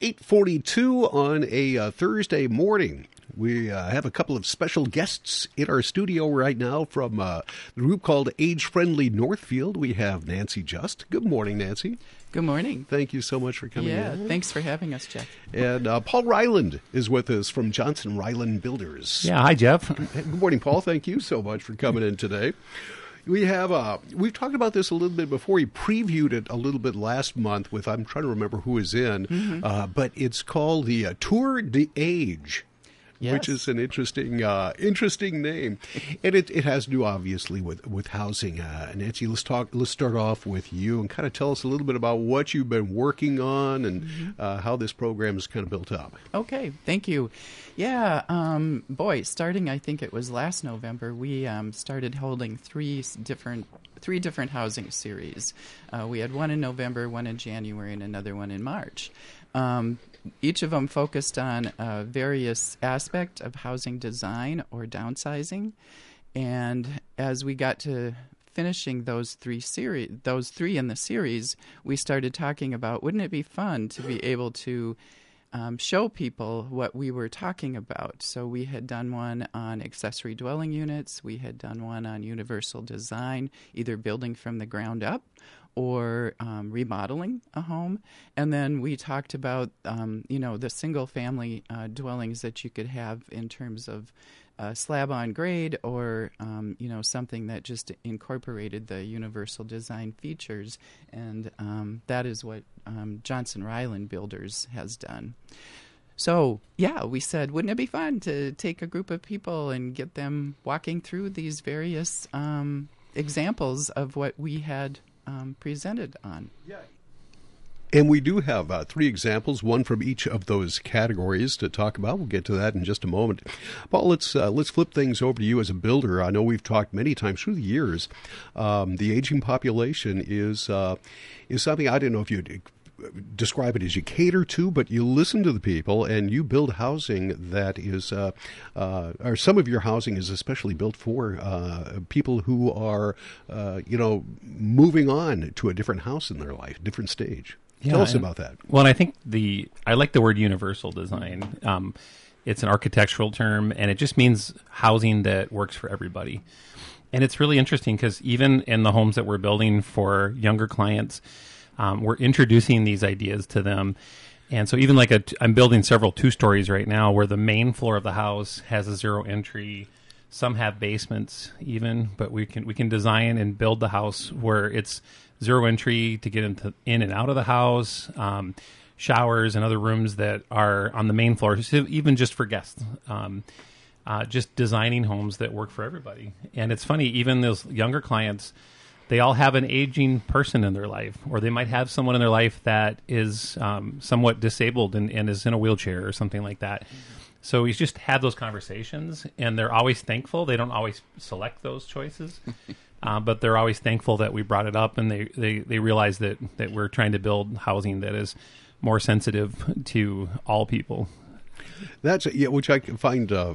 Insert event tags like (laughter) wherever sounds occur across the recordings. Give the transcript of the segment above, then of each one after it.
842 on a uh, Thursday morning. We uh, have a couple of special guests in our studio right now from uh, the group called Age Friendly Northfield. We have Nancy Just. Good morning, Nancy. Good morning. Thank you so much for coming in. yeah, in. thanks for having us, Jeff. And uh, Paul Reiland is with us from Johnson Reiland Builders. Yeah, hi, Jeff. Good morning, Paul. Thank you so much for coming in today. We have uh, we've talked about this a little bit before. We previewed it a little bit last month with I'm trying to remember who is in, Mm-hmm. uh, but it's called the uh, Tour de Age. Which is an interesting, uh, interesting name, and it, it has to do obviously with with housing. Uh, Nancy, let's talk. Let's start off with you and kind of tell us a little bit about what you've been working on and Mm-hmm. uh, how this program is kind of built up. Okay, thank you. Yeah, um, boy, starting I think it was last November, we um, started holding three different three different housing series. Uh, we had one in November, one in January, and another one in March. Um, each of them focused on a various aspect of housing design or downsizing. And as we got to finishing those three series, those three in the series, we started talking about wouldn't it be fun to be able to um, show people what we were talking about. So we had done one on accessory dwelling units. We had done one on universal design, either building from the ground up or um, remodeling a home. And then we talked about, um, you know, the single family uh, dwellings that you could have in terms of uh, slab on grade or, um, you know, something that just incorporated the universal design features. And um, that is what um, Johnson Reiland Builders has done. So, yeah, we said, wouldn't it be fun to take a group of people and get them walking through these various um, examples of what we had um, presented on? And we do have uh, three examples, one from each of those categories to talk about. We'll get to that in just a moment. Paul, let's uh, let's flip things over to you as a builder. I know we've talked many times through the years. Um, the aging population is uh, is something I didn't know if you'd describe it as you cater to, but you listen to the people and you build housing that is, uh, uh, or some of your housing is especially built for uh, people who are, uh, you know, moving on to a different house in their life, different stage. Tell us and- about that. Well, I think the I like the word universal design. Um, it's an architectural term, and it just means housing that works for everybody. And it's really interesting because even in the homes that we're building for younger clients, um, we're introducing these ideas to them. And so, even like I'm building several two stories right now, where the main floor of the house has a zero entry. Some have basements, even, but we can we can design and build the house where it's zero entry to get into in and out of the house, um, showers and other rooms that are on the main floor, even just for guests. Um, uh, just designing homes that work for everybody. And it's funny, even those younger clients, they all have an aging person in their life, or they might have someone in their life that is um, somewhat disabled and, and is in a wheelchair or something like that. So we just have those conversations, and they're always thankful. They don't always select those choices, (laughs) uh, but they're always thankful that we brought it up, and they, they, they realize that, that we're trying to build housing that is more sensitive to all people. That's yeah, which I can find uh,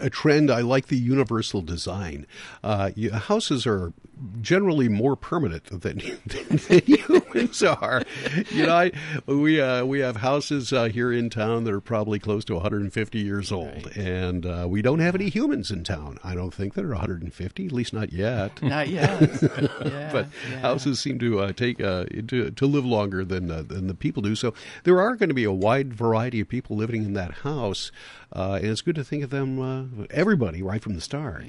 a trend. I like the universal design. Uh, you, houses are generally more permanent than, than, (laughs) than humans are. You know, I, we uh, we have houses uh, here in town that are probably close to 150 years old, and uh, we don't have any humans in town. I don't think that are 150, at least not yet. Not yet. (laughs) yeah, but yeah. houses seem to uh, take uh, to to live longer than uh, than the people do. So there are going to be a wide variety of people living in that house, uh, and it's good to think of them, uh, everybody, right from the start.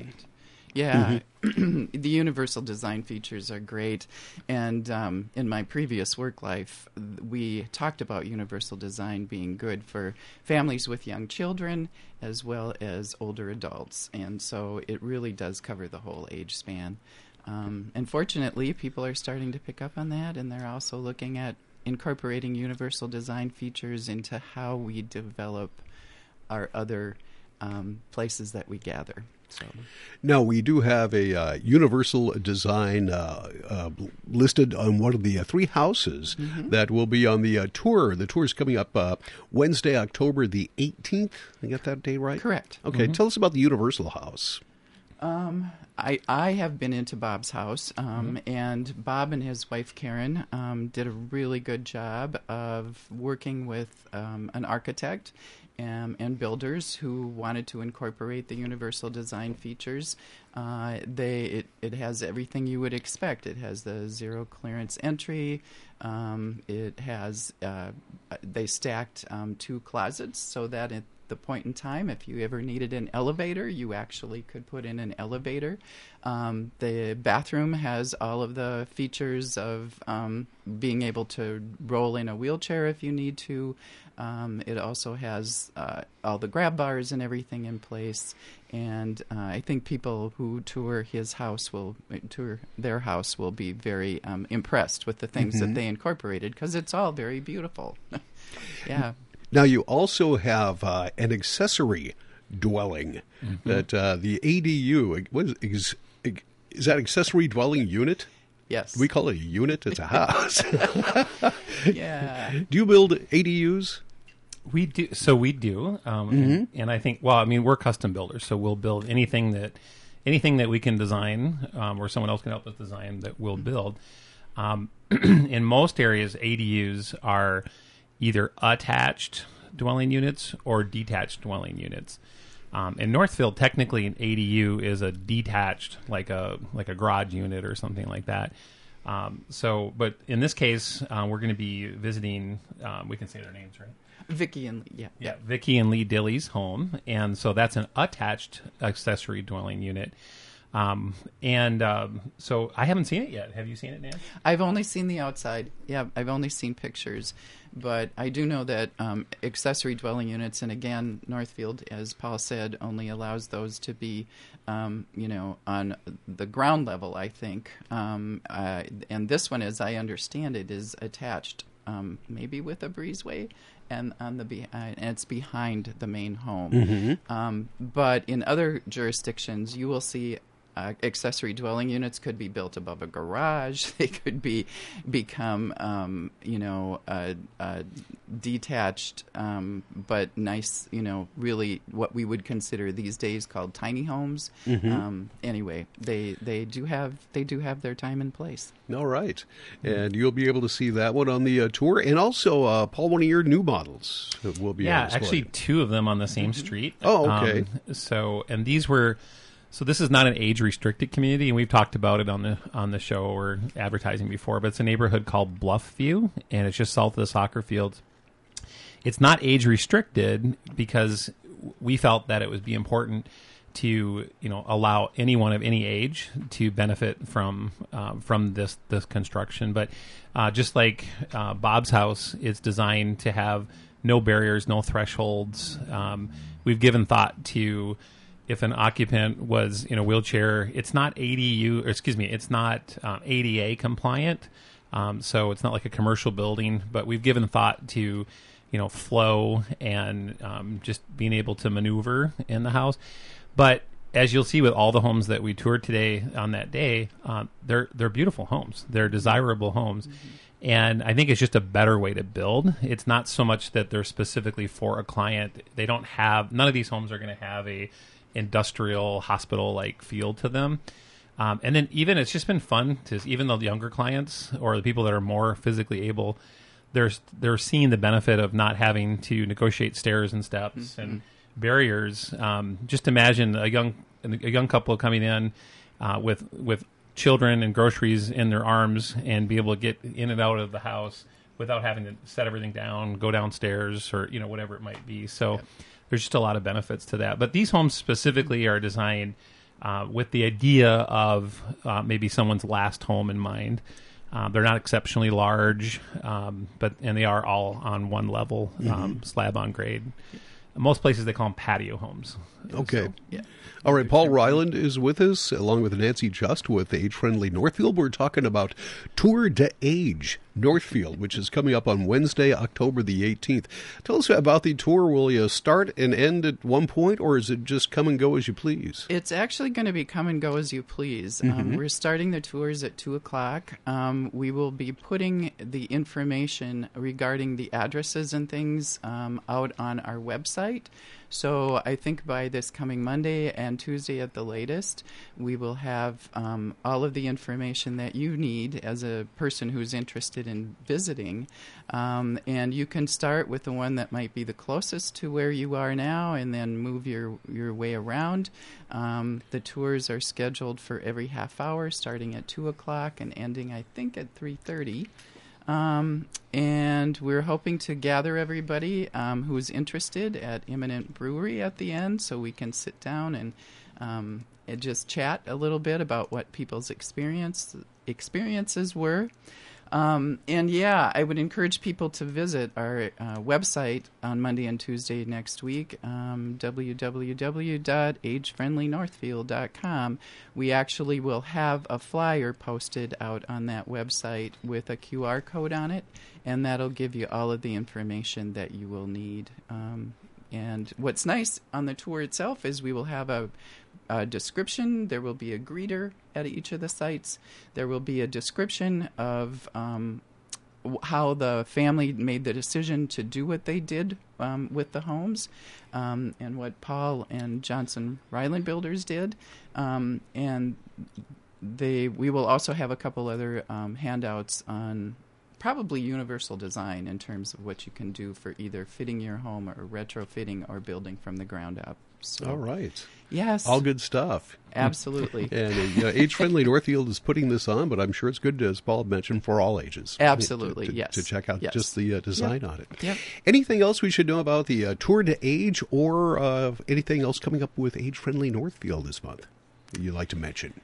Yeah, Mm-hmm. (clears throat) the universal design features are great. And um, in my previous work life, we talked about universal design being good for families with young children as well as older adults. And so it really does cover the whole age span. Um, and fortunately, people are starting to pick up on that, and they're also looking at incorporating universal design features into how we develop our other um, places that we gather. So. Now we do have a uh, universal design uh, uh, listed on one of the uh, three houses that will be on the uh, tour. The tour is coming up uh, Wednesday, October the eighteenth. I got that date right? Correct. Okay, tell us about the Universal House. I, I have been into Bob's house, um, Mm-hmm. and Bob and his wife Karen um, did a really good job of working with um, an architect um, and builders who wanted to incorporate the universal design features. Uh, they it, it has everything you would expect. It has the zero clearance entry. Um, it has uh, they stacked um, two closets so that at the point in time, if you ever needed an elevator, you actually could put in an elevator. Um, the bathroom has all of the features of um, being able to roll in a wheelchair if you need to. Um, it also has uh, all the grab bars and everything in place. And uh, I think people who tour his house will tour their house will be very um, impressed with the things that they incorporated because it's all very beautiful. (laughs) yeah. Now, you also have uh, an accessory dwelling that uh, the ADU, what is, is, is that accessory dwelling unit? Yes. We call it a unit, it's a house. (laughs) yeah. (laughs) Do you build ADUs? We do. So we do, um, and, and I think. Well, I mean, we're custom builders, so we'll build anything that anything that we can design, um, or someone else can help us design that we'll build. Um, (clears throat) in most areas, ADUs are either attached dwelling units or detached dwelling units. Um, in Northfield, technically, an ADU is a detached, like a like a garage unit or something like that. Um, so, but in this case, uh, we're going to be visiting. Um, we can say their names, right? Vicky and yeah. Yeah, Vicky and Lee Dilly's home, and so that's an attached accessory dwelling unit. Um, and um, so I haven't seen it yet. Have you seen it, Nan? I've only seen the outside. Yeah, I've only seen pictures, but I do know that um, accessory dwelling units, and again, Northfield, as Paul said, only allows those to be, um, you know, on the ground level. I think, um, uh, and this one, as I understand it, is attached, um, maybe with a breezeway. And on the be- uh, and it's behind the main home, um, but in other jurisdictions, you will see uh, accessory dwelling units could be built above a garage. (laughs) They could be become, um, you know, uh, uh, detached, um, but nice. You know, really what we would consider these days called tiny homes. Um, anyway, they they do have they do have their time and place. All right. And you'll be able to see that one on the uh, tour. And also, uh, Paul, one of your new models will be Yeah, actually, two of them on the same street. Oh, okay. Um, so, and these were. So this is not an age restricted community, and we've talked about it on the on the show or advertising before. But it's a neighborhood called Bluffview, and it's just south of the soccer fields. It's not age restricted because we felt that it would be important to you know allow anyone of any age to benefit from uh, from this this construction. But uh, just like uh, Bob's house, it's designed to have no barriers, no thresholds. Um, we've given thought to if an occupant was in a wheelchair, it's not ADU, or excuse me, it's not um, ADA compliant. Um, so it's not like a commercial building, but we've given thought to, you know, flow and um, just being able to maneuver in the house. But as you'll see with all the homes that we toured today on that day, um, they're they're beautiful homes. They're desirable homes. And I think it's just a better way to build. It's not so much that they're specifically for a client. They don't have none of these homes are going to have a industrial hospital like feel to them. Um, and then even it's just been fun to even the younger clients or the people that are more physically able, they're they're seeing the benefit of not having to negotiate stairs and steps and barriers. Um, just imagine a young a young couple coming in uh, with with children and groceries in their arms and be able to get in and out of the house without having to set everything down, go downstairs, or you know whatever it might be. So there's just a lot of benefits to that. But these homes specifically are designed uh, with the idea of uh, maybe someone's last home in mind. Uh, they're not exceptionally large, um, but and they are all on one level, um, slab on grade. Most places they call them patio homes. Okay. So, yeah. All right, Paul Reiland is with us, along with Nancy Just with Age Friendly Northfield. We're talking about Tour de Age Northfield, which is coming up on Wednesday, October the 18th. Tell us about the tour. Will you start and end at one point, or is it just come and go as you please? It's actually going to be come and go as you please. Um, Mm-hmm. we're starting the tours at 2 o'clock. Um, we will be putting the information regarding the addresses and things um, out on our website. So I think by this coming Monday and Tuesday at the latest, we will have um, all of the information that you need as a person who's interested in visiting. Um, and you can start with the one that might be the closest to where you are now and then move your, your way around. Um, the tours are scheduled for every half hour, starting at 2 o'clock and ending, I think, at 3.30. Um, and we're hoping to gather everybody um, who's interested at Imminent Brewery at the end so we can sit down and, um, and just chat a little bit about what people's experience experiences were. Um, and yeah, I would encourage people to visit our uh, website on Monday and Tuesday next week, um, www.agefriendlynorthfield.com. We actually will have a flyer posted out on that website with a QR code on it, and that'll give you all of the information that you will need. Um, and what's nice on the tour itself is we will have a, a description. There will be a greeter at each of the sites. There will be a description of um, how the family made the decision to do what they did um, with the homes, um, and what Paul and Johnson Reiland Builders did, um, and they. We will also have a couple other um, handouts on probably universal design in terms of what you can do for either fitting your home or retrofitting or building from the ground up. So, All right. Yes. All good stuff. Absolutely. (laughs) And uh, Age Friendly Northfield is putting this on, but I'm sure it's good, as Paul mentioned, for all ages. Absolutely, To- to, yes. To check out Yes. just the uh, design on it. Yep. Anything else we should know about the uh, Tour de Age or uh, anything else coming up with Age Friendly Northfield this month that you'd like to mention?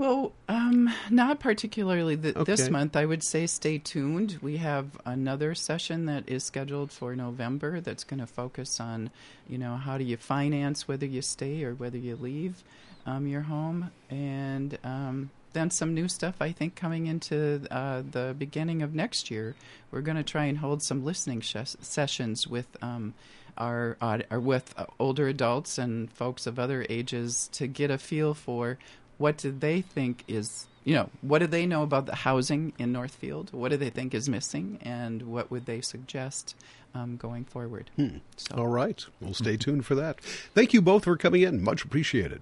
Well, um, not particularly th- this month. I would say stay tuned. We have another session that is scheduled for November that's going to focus on, you know, how do you finance whether you stay or whether you leave um, your home, and um, then some new stuff. I think coming into uh, the beginning of next year, we're going to try and hold some listening sh- sessions with. Um, our, aud- with older adults and folks of other ages to get a feel for what do they think is you know what do they know about the housing in Northfield? What do they think is missing, and what would they suggest um, going forward? So, All right. We'll stay tuned for that. Thank you both for coming in. Much appreciated.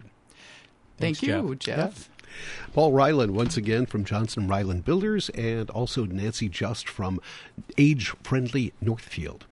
thank Thanks, you, Jeff. Jeff. Paul Reiland, once again from Johnson Reiland Builders, and also Nancy Just from Age Friendly Northfield.